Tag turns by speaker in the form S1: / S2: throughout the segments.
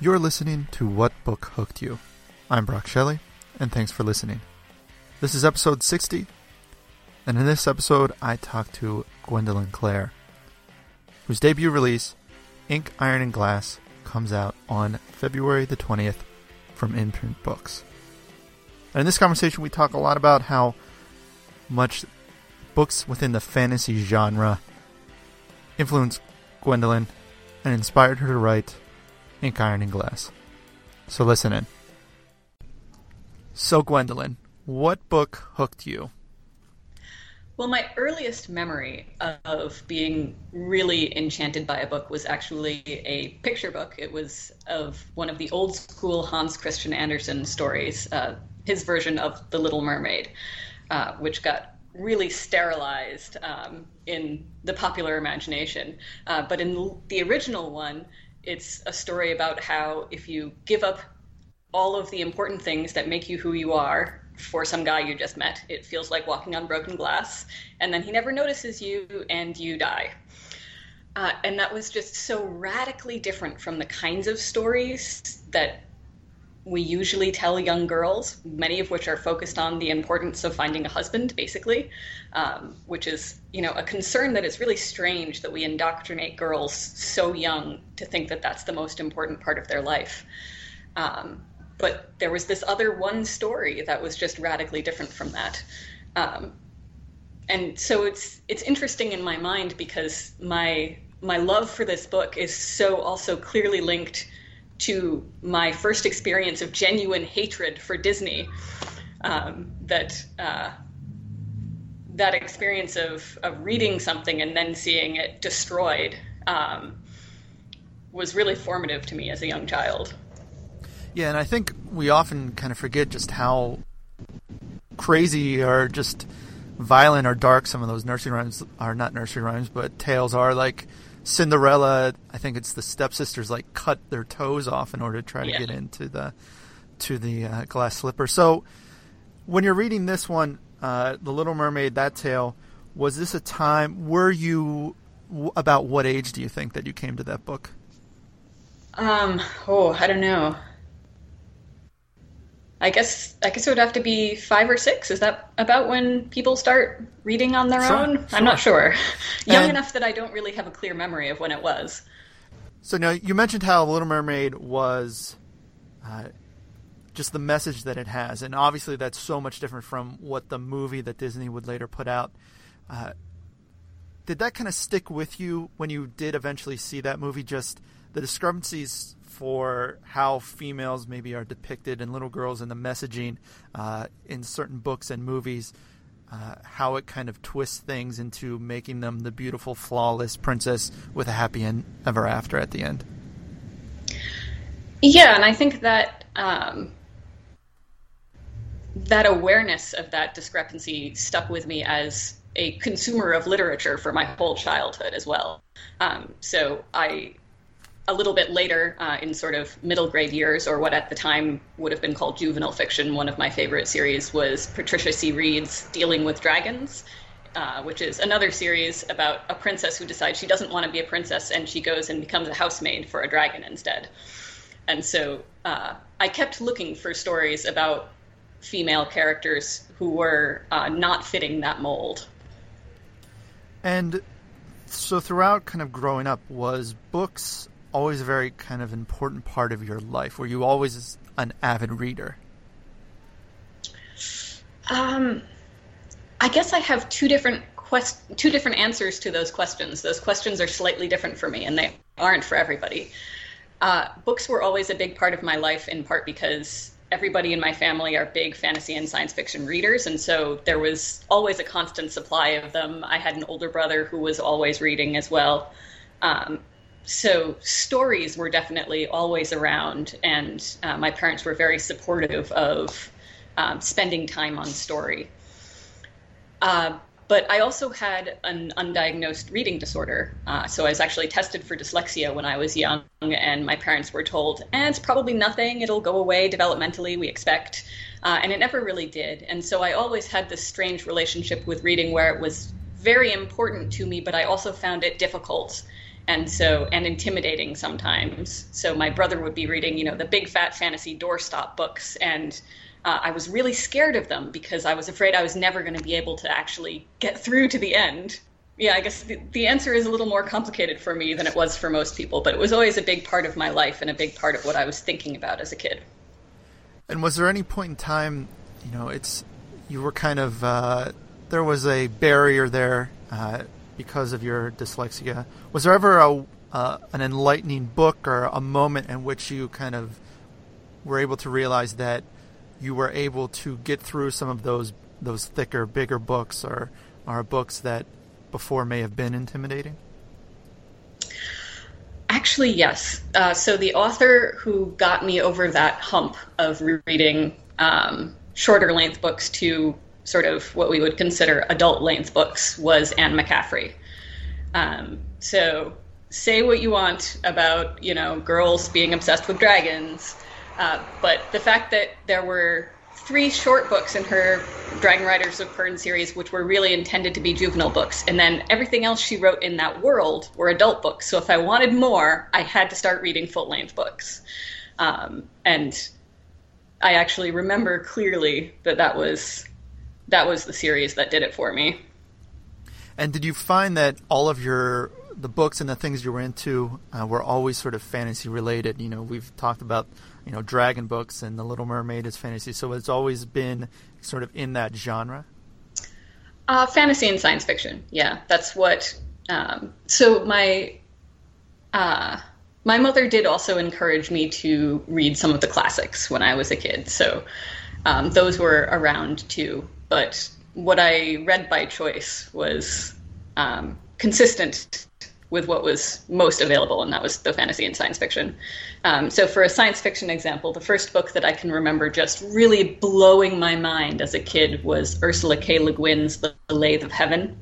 S1: You're listening to What Book Hooked You. I'm Brock Shelley, and thanks for listening. This is episode 60, and in this episode, I talk to Gwendolyn Clare, whose debut release, Ink, Iron, and Glass, comes out on February the 20th from Imprint Books. And in this conversation, we talk a lot about how much books within the fantasy genre influenced Gwendolyn and inspired her to write Ink, Glass. So listen in. So, Gwendolyn, what book hooked you?
S2: Well, my earliest memory of being really enchanted by a book was actually a picture book. It was of one of the old school Hans Christian Andersen stories, uh, his version of The Little Mermaid, uh, which got really sterilized um, in the popular imagination. Uh, but in the original one, it's a story about how if you give up all of the important things that make you who you are for some guy you just met, it feels like walking on broken glass, and then he never notices you and you die. Uh, and that was just so radically different from the kinds of stories that we usually tell young girls, many of which are focused on the importance of finding a husband, basically, um, which is, you know, a concern that is really strange that we indoctrinate girls so young to think that that's the most important part of their life. Um, but there was this other one story that was just radically different from that. Um, and so it's it's interesting in my mind because my my love for this book is so also clearly linked to my first experience of genuine hatred for Disney. Um, that uh, that experience of of reading something and then seeing it destroyed um, was really formative to me as a young child.
S1: Yeah, and I think we often kind of forget just how crazy or just violent or dark some of those nursery rhymes are not nursery rhymes, but tales are like Cinderella, I think it's the stepsisters like cut their toes off in order to try to get into the to the uh, glass slipper. So when you're reading this one, uh, The Little Mermaid, that tale, was this a time? Were you w- about what age do you think that you came to that book?
S2: Um, oh, I don't know. I guess I guess it would have to be five or six. Is that about when people start reading on their
S1: Sure,
S2: own? I'm not sure. Young
S1: And-
S2: enough that I don't really have a clear memory of when it was.
S1: So now you mentioned how Little Mermaid was uh, just the message that it has, and obviously that's so much different from what the movie that Disney would later put out. Uh, did that kind of stick with you when you did eventually see that movie? Just the discrepancies for how females maybe are depicted and little girls and the messaging uh, in certain books and movies. Uh, how it kind of twists things into making them the beautiful, flawless princess with a happy end ever after at the end.
S2: Yeah, and I think that um, that awareness of that discrepancy stuck with me as a consumer of literature for my whole childhood as well. Um, so I, a little bit later, uh, in sort of middle grade years, or what at the time would have been called juvenile fiction, one of my favorite series was Patricia C. Wrede's Dealing with Dragons. Uh, which is another series about a princess who decides she doesn't want to be a princess and she goes and becomes a housemaid for a dragon instead. And so uh, I kept looking for stories about female characters who were uh, not fitting that mold.
S1: And so throughout kind of growing up, was books always a very kind of important part of your life? Were you always an avid reader?
S2: Um, I guess I have two different quest- two different answers to those questions. Those questions are slightly different for me, and they aren't for everybody. Uh, books were always a big part of my life, in part because everybody in my family are big fantasy and science fiction readers, and so there was always a constant supply of them. I had an older brother who was always reading as well. Um, so stories were definitely always around, and uh, my parents were very supportive of um, spending time on story. Uh, but I also had an undiagnosed reading disorder. Uh, so I was actually tested for dyslexia when I was young, and my parents were told, eh, it's probably nothing, it'll go away developmentally, we expect. Uh, and it never really did. And so I always had this strange relationship with reading where it was very important to me, but I also found it difficult and so and intimidating sometimes. So my brother would be reading, you know, the big fat fantasy doorstop books, and uh, I was really scared of them because I was afraid I was never going to be able to actually get through to the end. Yeah, I guess the, the answer is a little more complicated for me than it was for most people, but it was always a big part of my life and a big part of what I was thinking about as a kid.
S1: And was there any point in time, you know, it's you were kind of uh, there was a barrier there uh, because of your dyslexia. Was there ever a uh, an enlightening book or a moment in which you kind of were able to realize that you were able to get through some of those those thicker, bigger books or or books that before may have been intimidating?
S2: Actually, yes. Uh, so the author who got me over that hump of reading um, shorter length books to sort of what we would consider adult length books was Anne McCaffrey. Um, so say what you want about you know girls being obsessed with dragons, uh, but the fact that there were three short books in her Dragonriders of Pern series, which were really intended to be juvenile books, and then everything else she wrote in that world were adult books. So if I wanted more, I had to start reading full length books. Um, and I actually remember clearly that that was that was the series that did it for me.
S1: And did you find that all of your the books and the things you were into uh, were always sort of fantasy related? You know, we've talked about you know dragon books and The Little Mermaid is fantasy, so it's always been sort of in that genre.
S2: Uh, fantasy and science fiction, yeah, that's what. Um, so my uh, my mother did also encourage me to read some of the classics when I was a kid, so um, those were around too but what I read by choice was um, consistent with what was most available, and that was the fantasy and science fiction. Um, so, for a science fiction example, the first book that I can remember just really blowing my mind as a kid was Ursula K. Le Guin's The Lathe of Heaven,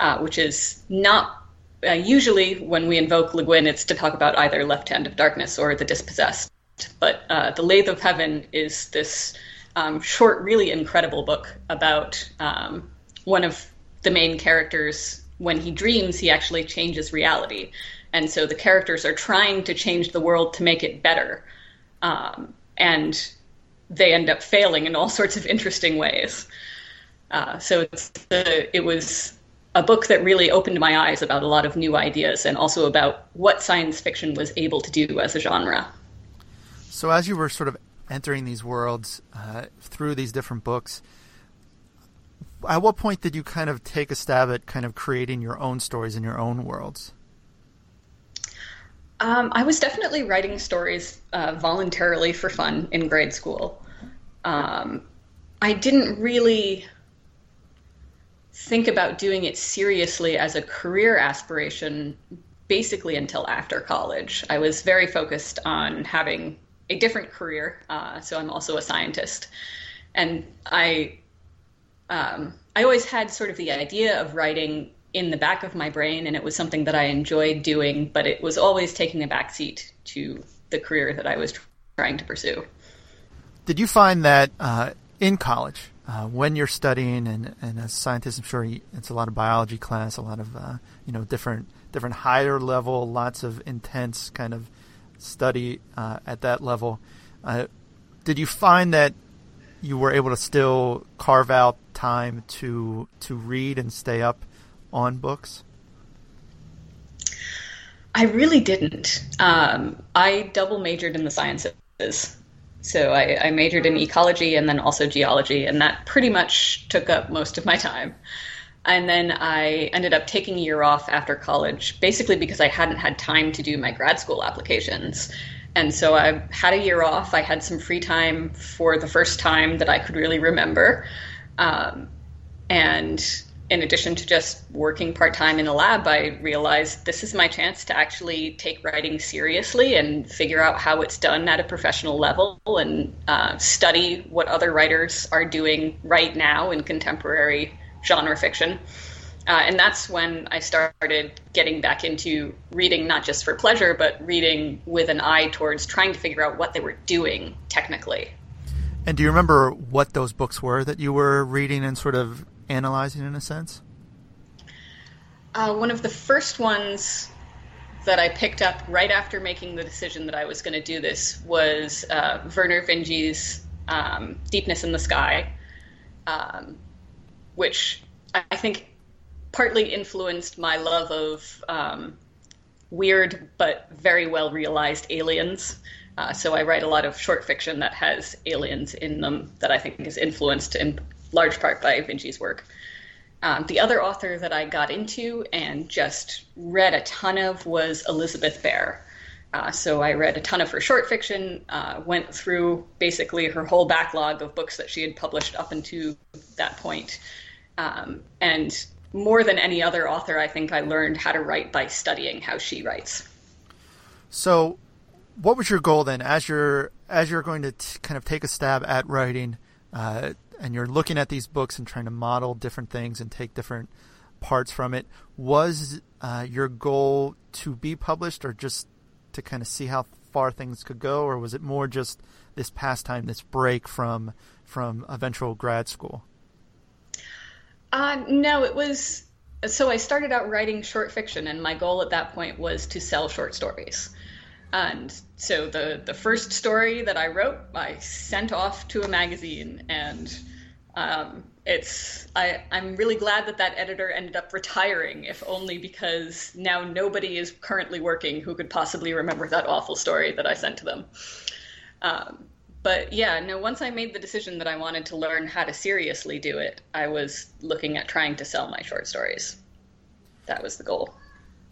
S2: uh, which is not uh, usually when we invoke Le Guin, it's to talk about either Left Hand of Darkness or The Dispossessed. But uh, The Lathe of Heaven is this um, short, really incredible book about um, one of the main characters. When he dreams, he actually changes reality. And so the characters are trying to change the world to make it better. Um, and they end up failing in all sorts of interesting ways. Uh, so the, it was a book that really opened my eyes about a lot of new ideas and also about what science fiction was able to do as a genre.
S1: So, as you were sort of entering these worlds uh, through these different books. At what point did you kind of take a stab at kind of creating your own stories in your own worlds?
S2: Um, I was definitely writing stories uh, voluntarily for fun in grade school. Um, I didn't really think about doing it seriously as a career aspiration basically until after college. I was very focused on having a different career. Uh, so I'm also a scientist, and I um, I always had sort of the idea of writing in the back of my brain, and it was something that I enjoyed doing, but it was always taking a backseat to the career that I was trying to pursue.
S1: Did you find that uh, in college, uh, when you're studying, and, and as a scientist, I'm sure it's a lot of biology class, a lot of uh, you know different different higher level, lots of intense kind of study uh, at that level. Uh, did you find that you were able to still carve out time to to read and stay up on books?
S2: I really didn't. Um, I double majored in the sciences. So I, I, majored in ecology and then also geology, and that pretty much took up most of my time. And then I ended up taking a year off after college, basically because I hadn't had time to do my grad school applications. And so I had a year off. I had some free time for the first time that I could really remember. Um, and in addition to just working part time in a lab, I realized this is my chance to actually take writing seriously and figure out how it's done at a professional level and uh, study what other writers are doing right now in contemporary genre fiction. Uh, and that's when I started getting back into reading, not just for pleasure, but reading with an eye towards trying to figure out what they were doing technically.
S1: And do you remember what those books were that you were reading and sort of analyzing in a sense?
S2: Uh, one of the first ones that I picked up right after making the decision that I was going to do this was uh, Vernor Vinge's um, Deepness in the Sky, um, which I think partly influenced my love of um, weird but very well realized aliens. Uh, so I write a lot of short fiction that has aliens in them that I think is influenced in large part by Vinge's work. Um, the other author that I got into and just read a ton of was Elizabeth Bear. Uh, so I read a ton of her short fiction, uh, went through basically her whole backlog of books that she had published up until that point. Um, and more than any other author, I think I learned how to write by studying how she writes.
S1: So, what was your goal then, as you're as you're going to t- kind of take a stab at writing? Uh, and you're looking at these books and trying to model different things and take different parts from it. Was uh, your goal to be published, or just to kind of see how far things could go, or was it more just this pastime, this break from from eventual grad school?
S2: Uh, no, it was. So I started out writing short fiction, and my goal at that point was to sell short stories. And so the the first story that I wrote, I sent off to a magazine, and um, it's I I'm really glad that that editor ended up retiring, if only because now nobody is currently working who could possibly remember that awful story that I sent to them. Um, but yeah, no. Once I made the decision that I wanted to learn how to seriously do it, I was looking at trying to sell my short stories. That was the goal.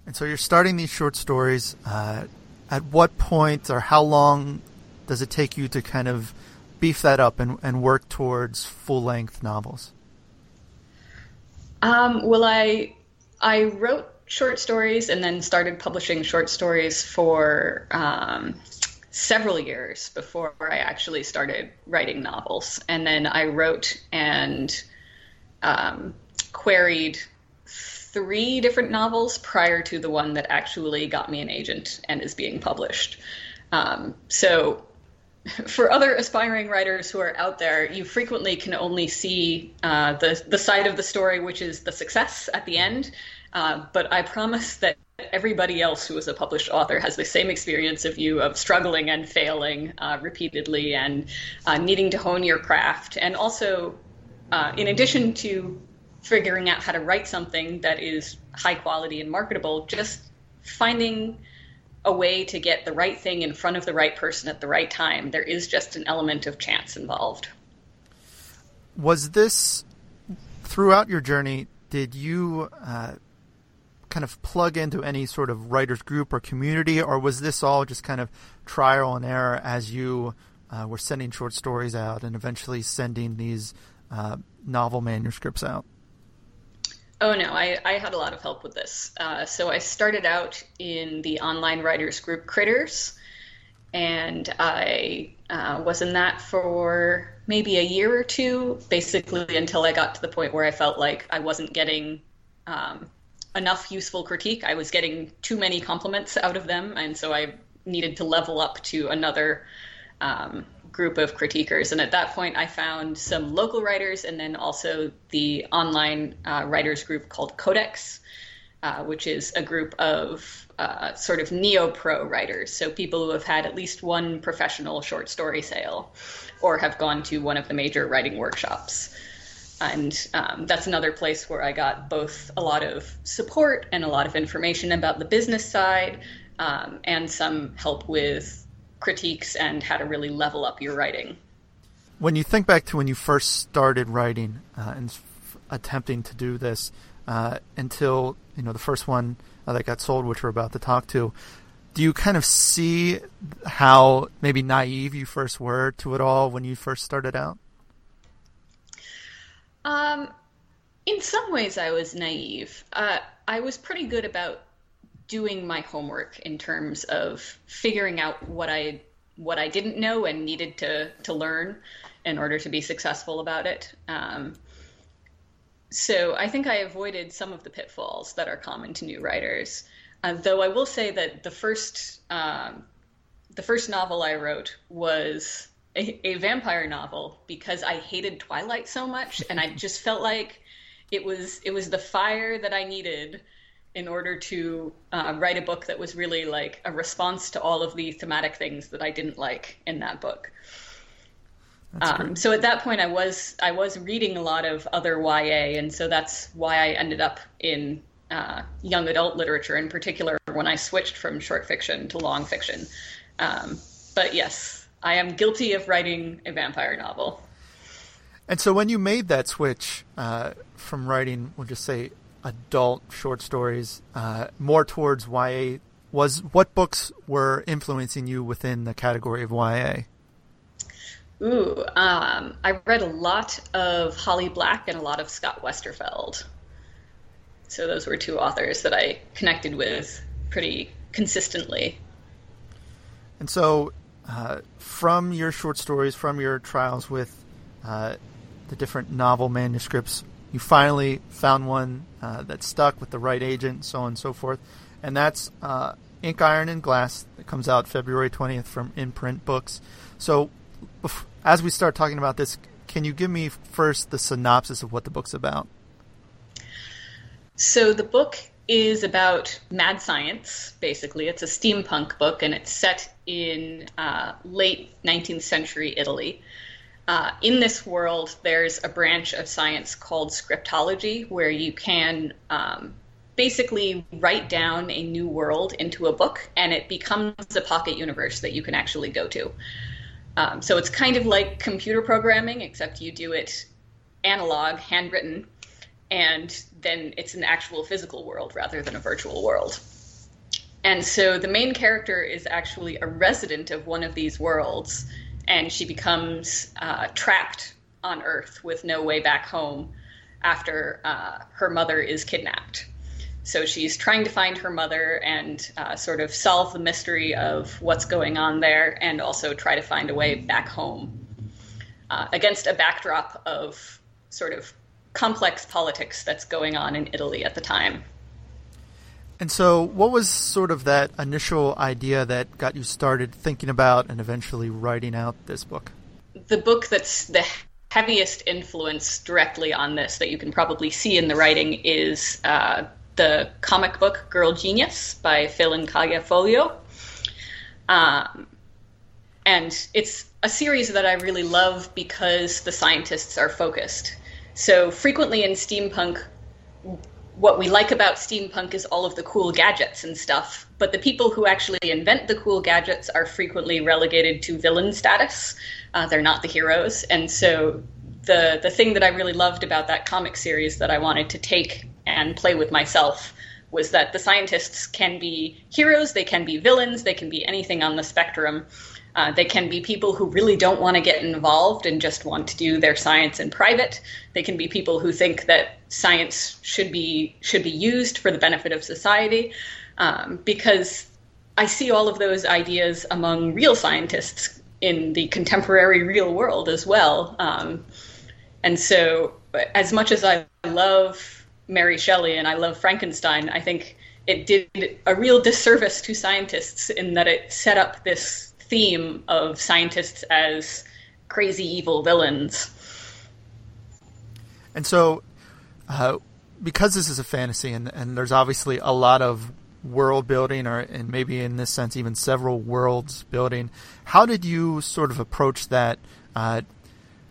S1: And so you're starting these short stories. Uh, at what point or how long does it take you to kind of beef that up and, and work towards full length novels?
S2: Um, well, I I wrote short stories and then started publishing short stories for um, several years before I actually started writing novels. And then I wrote and um, queried three different novels prior to the one that actually got me an agent and is being published. Um, so, for other aspiring writers who are out there, you frequently can only see uh, the the side of the story, which is the success at the end. Uh, but I promise that everybody else who is a published author has the same experience of you of struggling and failing uh, repeatedly and uh, needing to hone your craft, and also, uh, in addition to figuring out how to write something that is high quality and marketable, just finding a way to get the right thing in front of the right person at the right time. There is just an element of chance involved.
S1: Was this throughout your journey? Did you uh, kind of plug into any sort of writers group or community, or was this all just kind of trial and error as you uh, were sending short stories out and eventually sending these uh, novel manuscripts out?
S2: Oh no, I, I had a lot of help with this. Uh, so I started out in the online writers group Critters, and I uh, was in that for maybe a year or two, basically until I got to the point where I felt like I wasn't getting um, enough useful critique. I was getting too many compliments out of them, and so I needed to level up to another um, group of critiquers. And at that point, I found some local writers and then also the online uh, writers group called Codex, uh, which is a group of uh, sort of neo pro writers. So people who have had at least one professional short story sale or have gone to one of the major writing workshops. And um, that's another place where I got both a lot of support and a lot of information about the business side um, and some help with critiques and how to really level up your writing.
S1: When you think back to when you first started writing uh, and f- attempting to do this uh, until you know the first one uh, that got sold, which we're about to talk to, do you kind of see how maybe naive you first were to it all when you first started out?
S2: Um, in some ways, I was naive. Uh, I was pretty good about doing my homework in terms of figuring out what I what I didn't know and needed to to learn in order to be successful about it. Um, so I think I avoided some of the pitfalls that are common to new writers. Uh, though I will say that the first um, the first novel I wrote was a, a vampire novel because I hated Twilight so much, and I just felt like it was it was the fire that I needed in order to uh, write a book that was really like a response to all of the thematic things that I didn't like in that book. Um, so at that point, I was I was reading a lot of other YA, and so that's why I ended up in uh, young adult literature, in particular when I switched from short fiction to long fiction. Um, but yes, I am guilty of writing a vampire novel.
S1: And so when you made that switch uh, from writing, we'll just say adult short stories, uh, more towards YA, was what books were influencing you within the category of YA?
S2: Ooh, um, I read a lot of Holly Black and a lot of Scott Westerfeld. So those were two authors that I connected with pretty consistently.
S1: And so, uh, from your short stories, from your trials with uh, the different novel manuscripts, you finally found one uh, that stuck with the right agent, so on and so forth. And that's uh, Ink, Iron, and Glass that comes out February 20th from Imprint Books. So, as we start talking about this, can you give me first the synopsis of what the book's about?
S2: So, the book is about mad science, basically. It's a steampunk book, and it's set in uh, late 19th century Italy. Uh, in this world, there's a branch of science called scriptology, where you can um, basically write down a new world into a book, and it becomes a pocket universe that you can actually go to. Um, so it's kind of like computer programming, except you do it analog, handwritten, and then it's an actual physical world rather than a virtual world. And so the main character is actually a resident of one of these worlds and she becomes uh, trapped on Earth with no way back home after uh, her mother is kidnapped. So she's trying to find her mother and uh, sort of solve the mystery of what's going on there, and also try to find a way back home uh, against a backdrop of sort of complex politics that's going on in Italy at the time.
S1: And so, what was sort of that initial idea that got you started thinking about and eventually writing out this book?
S2: The book that's the heaviest influence directly on this that you can probably see in the writing is uh, the comic book Girl Genius by Phil and Kaja Foglio. Um, and it's a series that I really love because the scientists are focused. So frequently in steampunk, what we like about steampunk is all of the cool gadgets and stuff, but the people who actually invent the cool gadgets are frequently relegated to villain status. Uh, they're not the heroes, and so the the thing that I really loved about that comic series that I wanted to take and play with myself was that the scientists can be heroes, they can be villains, they can be anything on the spectrum. Uh, they can be people who really don't want to get involved and just want to do their science in private. They can be people who think that science should be should be used for the benefit of society. Um, because I see all of those ideas among real scientists in the contemporary real world as well. Um, and so, as much as I love Mary Shelley and I love Frankenstein, I think it did a real disservice to scientists in that it set up this theme of scientists as crazy evil villains.
S1: And so, uh, because this is a fantasy, and, and there's obviously a lot of world building, or and maybe in this sense even several worlds building, how did you sort of approach that? Uh,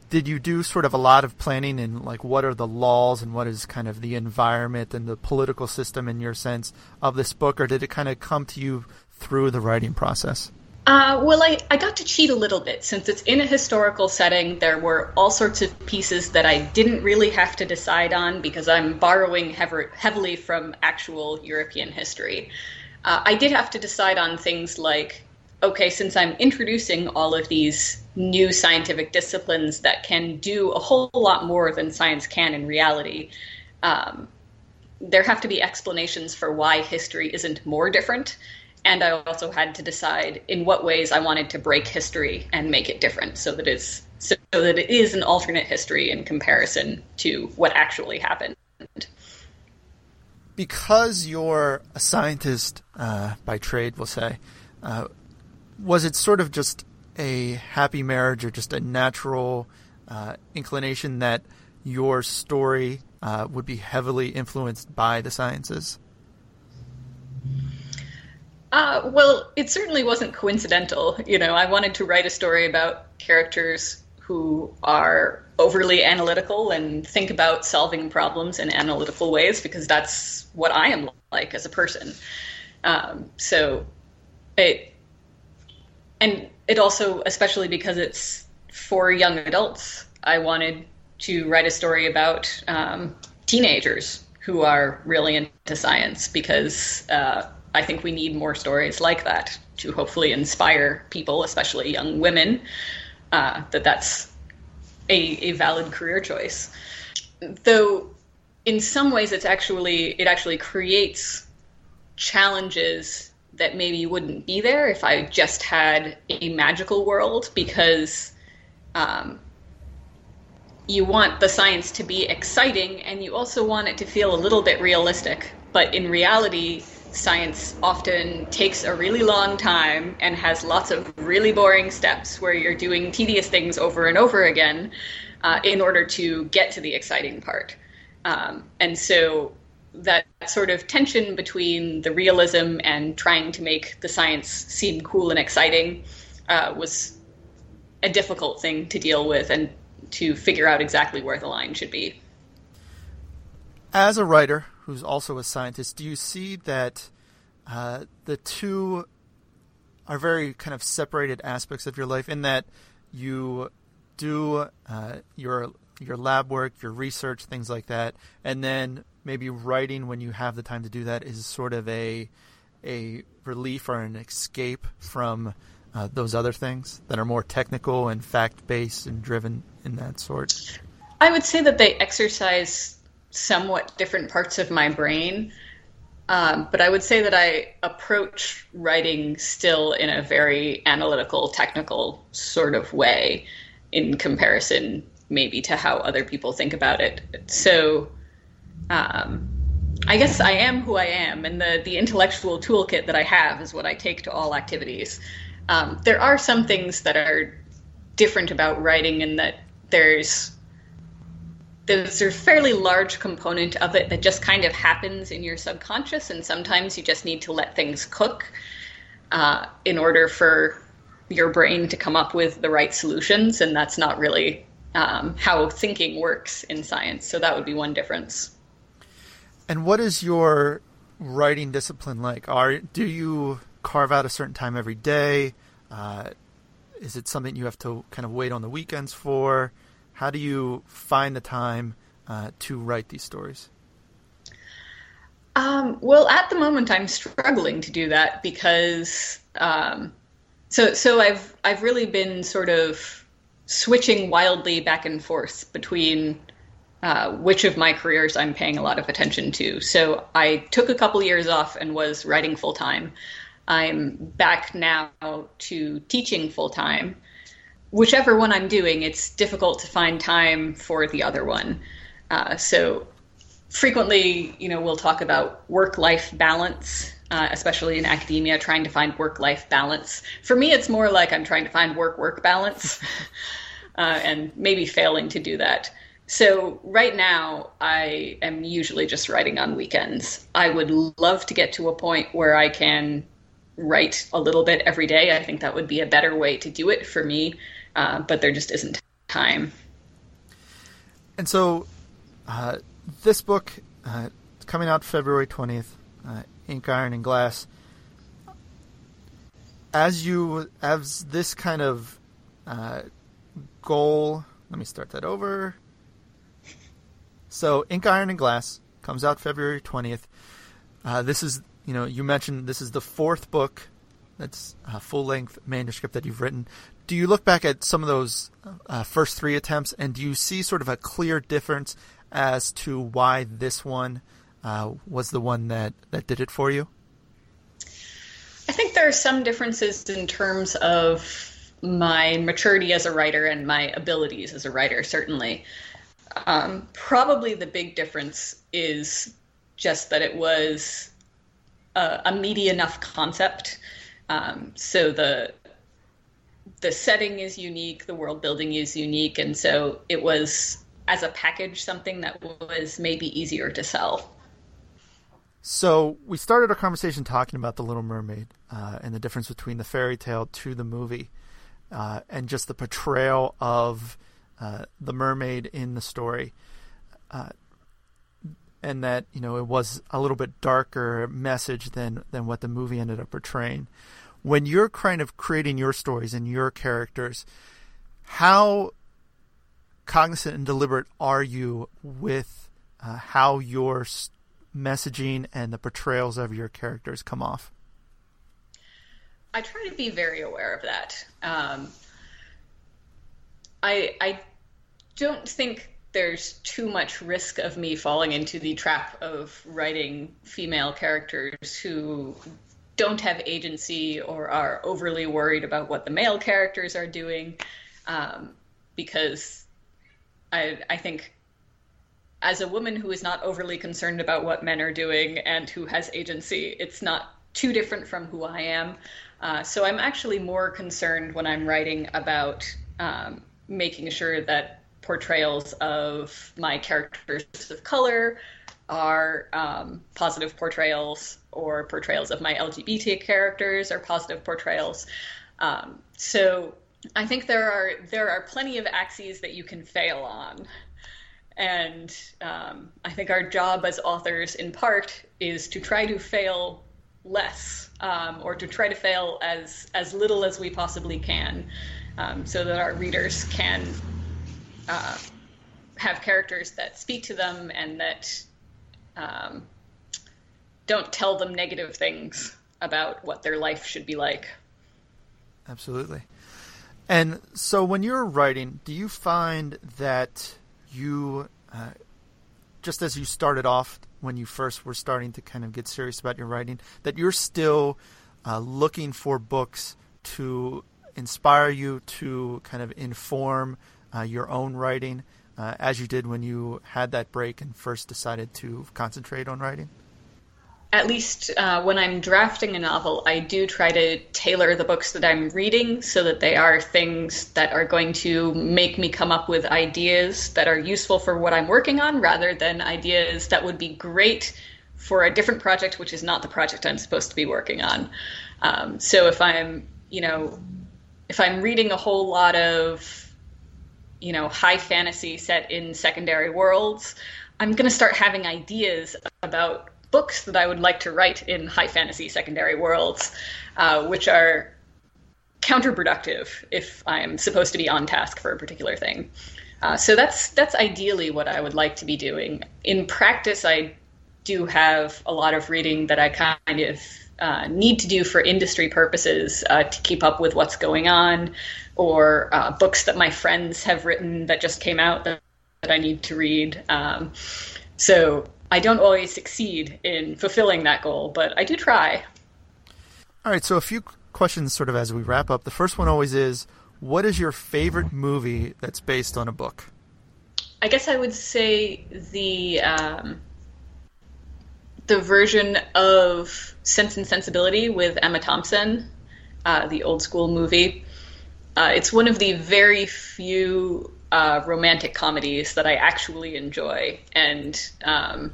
S1: did you do sort of a lot of planning in like what are the laws and what is kind of the environment and the political system in your sense of this book, or did it kind of come to you through the writing process?
S2: Uh, well, I, I got to cheat a little bit. Since it's in a historical setting, there were all sorts of pieces that I didn't really have to decide on because I'm borrowing heavily from actual European history. Uh, I did have to decide on things like okay, since I'm introducing all of these new scientific disciplines that can do a whole lot more than science can in reality, um, there have to be explanations for why history isn't more different and I also had to decide in what ways I wanted to break history and make it different, so that it's so that it is an alternate history in comparison to what actually happened.
S1: Because you're a scientist uh, by trade, we'll say, uh, was it sort of just a happy marriage or just a natural uh, inclination that your story uh, would be heavily influenced by the sciences?
S2: Uh, well, it certainly wasn't coincidental. You know, I wanted to write a story about characters who are overly analytical and think about solving problems in analytical ways because that's what I am like as a person. Um, so it, and it also, especially because it's for young adults, I wanted to write a story about um, teenagers who are really into science because uh, I think we need more stories like that to hopefully inspire people, especially young women, uh, that that's a, a valid career choice. Though, in some ways, it's actually it actually creates challenges that maybe wouldn't be there if I just had a magical world because um, you want the science to be exciting and you also want it to feel a little bit realistic. But in reality, science often takes a really long time and has lots of really boring steps where you're doing tedious things over and over again uh, in order to get to the exciting part. Um, and so that sort of tension between the realism and trying to make the science seem cool and exciting uh, was a difficult thing to deal with and to figure out exactly where the line should be.
S1: As a writer who's also a scientist, do you see that uh, the two are very kind of separated aspects of your life in that you do uh, your your lab work, your research, things like that, and then maybe writing when you have the time to do that is sort of a a relief or an escape from uh, those other things that are more technical and fact based and driven in that sort?
S2: I would say that they exercise somewhat different parts of my brain. Um, but I would say that I approach writing still in a very analytical, technical sort of way in comparison, maybe, to how other people think about it. So um, I guess I am who I am, and the, the intellectual toolkit that I have is what I take to all activities. Um, there are some things that are different about writing in that there's there's a fairly large component of it that just kind of happens in your subconscious, and sometimes you just need to let things cook uh, in order for your brain to come up with the right solutions, and that's not really um, how thinking works in science. So that would be one difference.
S1: And what is your writing discipline like? Are do you carve out a certain time every day? Uh, is it something you have to kind of wait on the weekends for? How do you find the time uh, to write these stories?
S2: Um, well, at the moment, I'm struggling to do that because um, so so I've I've really been sort of switching wildly back and forth between uh, which of my careers I'm paying a lot of attention to. So I took a couple years off and was writing full time. I'm back now to teaching full time. Whichever one I'm doing, it's difficult to find time for the other one. Uh, so frequently, you know, we'll talk about work-life balance, uh, especially in academia, trying to find work-life balance. For me, it's more like I'm trying to find work-work balance, uh, and maybe failing to do that. So right now, I am usually just writing on weekends. I would love to get to a point where I can write a little bit every day. I think that would be a better way to do it for me, uh, but there just isn't time.
S1: And so, uh, this book uh, coming out February twentieth, uh, Ink, Iron, and Glass. As you as this kind of uh, goal, let me start that over. So, Ink, Iron, and Glass comes out February twentieth. Uh, this is you know, you mentioned this is the fourth book that's a full length manuscript that you've written. Do you look back at some of those uh, first three attempts and do you see sort of a clear difference as to why this one uh, was the one that, that did it for you?
S2: I think there are some differences in terms of my maturity as a writer and my abilities as a writer, certainly. Um, probably the big difference is just that it was a, a meaty enough concept. Um, so the the setting is unique, the world building is unique, and so it was as a package something that was maybe easier to sell.
S1: So we started our conversation talking about the Little Mermaid uh, and the difference between the fairy tale to the movie, uh, and just the portrayal of uh, the mermaid in the story, uh, and that you know it was a little bit darker message than than what the movie ended up portraying. When you're kind of creating your stories and your characters, how cognizant and deliberate are you with uh, how your messaging and the portrayals of your characters come off?
S2: I try to be very aware of that. Um, I I don't think there's too much risk of me falling into the trap of writing female characters who don't have agency or are overly worried about what the male characters are doing, um, because I I think as a woman who is not overly concerned about what men are doing and who has agency, it's not too different from who I am. Uh, so I'm actually more concerned when I'm writing about um, making sure that portrayals of my characters of color are um, positive portrayals or portrayals of my LGBT characters are positive portrayals. Um, so I think there are there are plenty of axes that you can fail on. And um, I think our job as authors, in part, is to try to fail less, um, or to try to fail as as little as we possibly can, um, so that our readers can uh, have characters that speak to them and that um, don't tell them negative things about what their life should be like.
S1: Absolutely. And so, when you're writing, do you find that you, uh, just as you started off when you first were starting to kind of get serious about your writing, that you're still uh, looking for books to inspire you to kind of inform uh, your own writing, uh, as you did when you had that break and first decided to concentrate on writing?
S2: at least uh, when I'm drafting a novel, I do try to tailor the books that I'm reading so that they are things that are going to make me come up with ideas that are useful for what I'm working on rather than ideas that would be great for a different project, which is not the project I'm supposed to be working on. Um, so if I'm, you know, if I'm reading a whole lot of, you know, high fantasy set in secondary worlds, I'm going to start having ideas about books that I would like to write in high fantasy secondary worlds, uh, which are counterproductive if I'm supposed to be on task for a particular thing. Uh, so that's that's ideally what I would like to be doing. In practice, I do have a lot of reading that I kind of uh, need to do for industry purposes uh, to keep up with what's going on, or uh, books that my friends have written that just came out that, that I need to read. Um, so I don't always succeed in fulfilling that goal, but I do try.
S1: All right, so a few questions sort of as we wrap up. The first one always is what is your favorite movie that's based on a book?
S2: I guess I would say the um, the version of Sense and Sensibility with Emma Thompson, uh, the old school movie. Uh, it's one of the very few uh, romantic comedies that I actually enjoy, and um,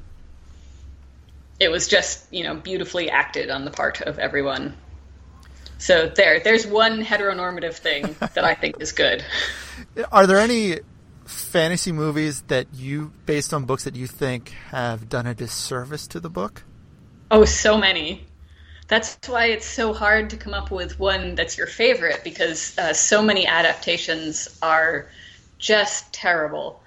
S2: it was just you know beautifully acted on the part of everyone. So there, there's one heteronormative thing that I think is good.
S1: Are there any fantasy movies that you, based on books that you think have done a disservice to the book?
S2: Oh, so many. That's why it's so hard to come up with one that's your favorite because uh, so many adaptations are just terrible.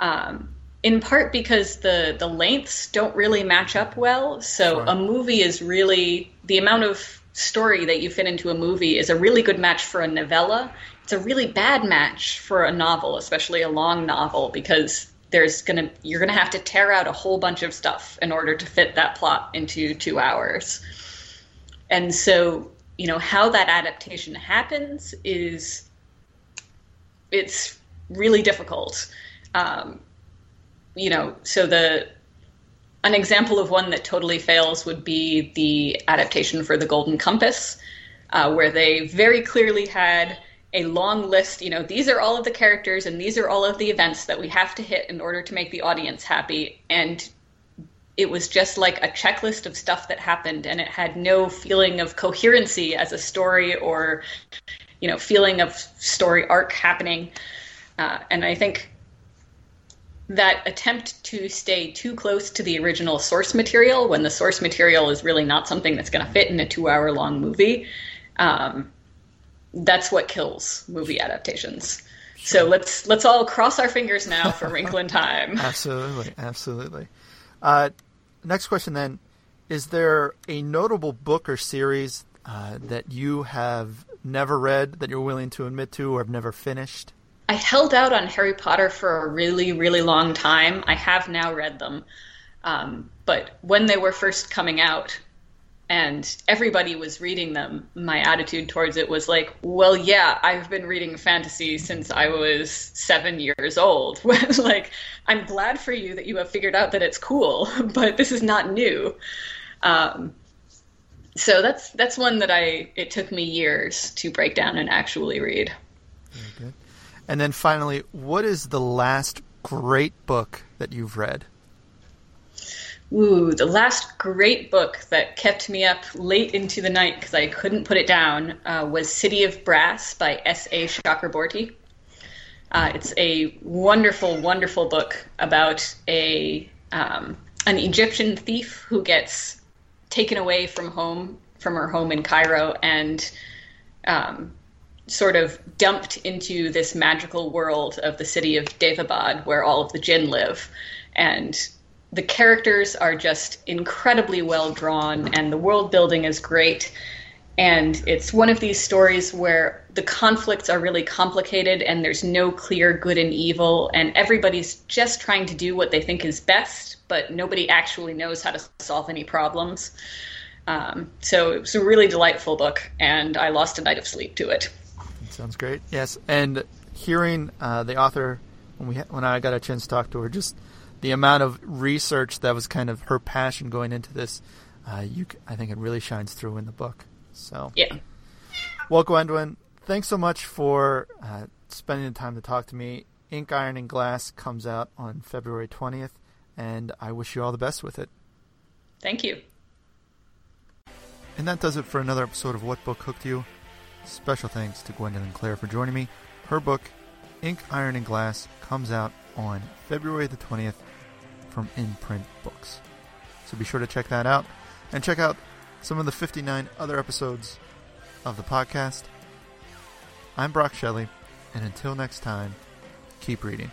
S2: Um, in part because the the lengths don't really match up well. So sure. a movie is really the amount of story that you fit into a movie is a really good match for a novella. It's a really bad match for a novel, especially a long novel, because there's gonna you're gonna have to tear out a whole bunch of stuff in order to fit that plot into two hours. And so, you know, how that adaptation happens is it's really difficult. Um, you know, so the an example of one that totally fails would be the adaptation for the Golden Compass, uh, where they very clearly had a long list. You know, these are all of the characters and these are all of the events that we have to hit in order to make the audience happy. And it was just like a checklist of stuff that happened, and it had no feeling of coherency as a story or, you know, feeling of story arc happening. Uh, and I think that attempt to stay too close to the original source material when the source material is really not something that's going to fit in a two hour long movie um, that's what kills movie adaptations. So let's let's all cross our fingers now for wrinkle in time.
S1: Absolutely absolutely. Uh, next question then. Is there a notable book or series uh, that you have never read that you're willing to admit to or have never finished
S2: I held out on Harry Potter for a really, really long time. I have now read them. Um, but when they were first coming out and everybody was reading them, my attitude towards it was like, well, yeah, I've been reading fantasy since I was seven years old. like, I'm glad for you that you have figured out that it's cool, but this is not new. Um, so that's that's one that I it took me years to break down and actually read.
S1: And then finally, what is the last great book that you've read?
S2: Ooh, the last great book that kept me up late into the night because I couldn't put it down uh, was City of Brass by S.A. Chakraborty. Uh, it's a wonderful, wonderful book about a um, an Egyptian thief who gets taken away from home from her home in Cairo and um, sort of dumped into this magical world of the city of Daevabad, where all of the jinn live. And the characters are just incredibly well drawn, and the world building is great. And it's one of these stories where the conflicts are really complicated, and there's no clear good and evil, and everybody's just trying to do what they think is best, but nobody actually knows how to solve any problems. Um, so it was a really delightful book, and I lost a night of sleep to it.
S1: Sounds great. Yes, and hearing uh, the author when we when I got a chance to talk to her, just the amount of research that was kind of her passion going into this, uh, you I think it really shines through in the book. So
S2: yeah.
S1: Well, Gwendolyn, thanks so much for uh, spending the time to talk to me. Ink, Iron, and Glass comes out on February twentieth, and I wish you all the best with it.
S2: Thank you.
S1: And that does it for another episode of What Book Hooked You. Special thanks to Gwendolyn Clare for joining me. Her book, Ink, Iron, and Glass, comes out on February the 20th from Imprint Books. So be sure to check that out and check out some of the 59 other episodes of the podcast. I'm Brock Shelley, and until next time, keep reading.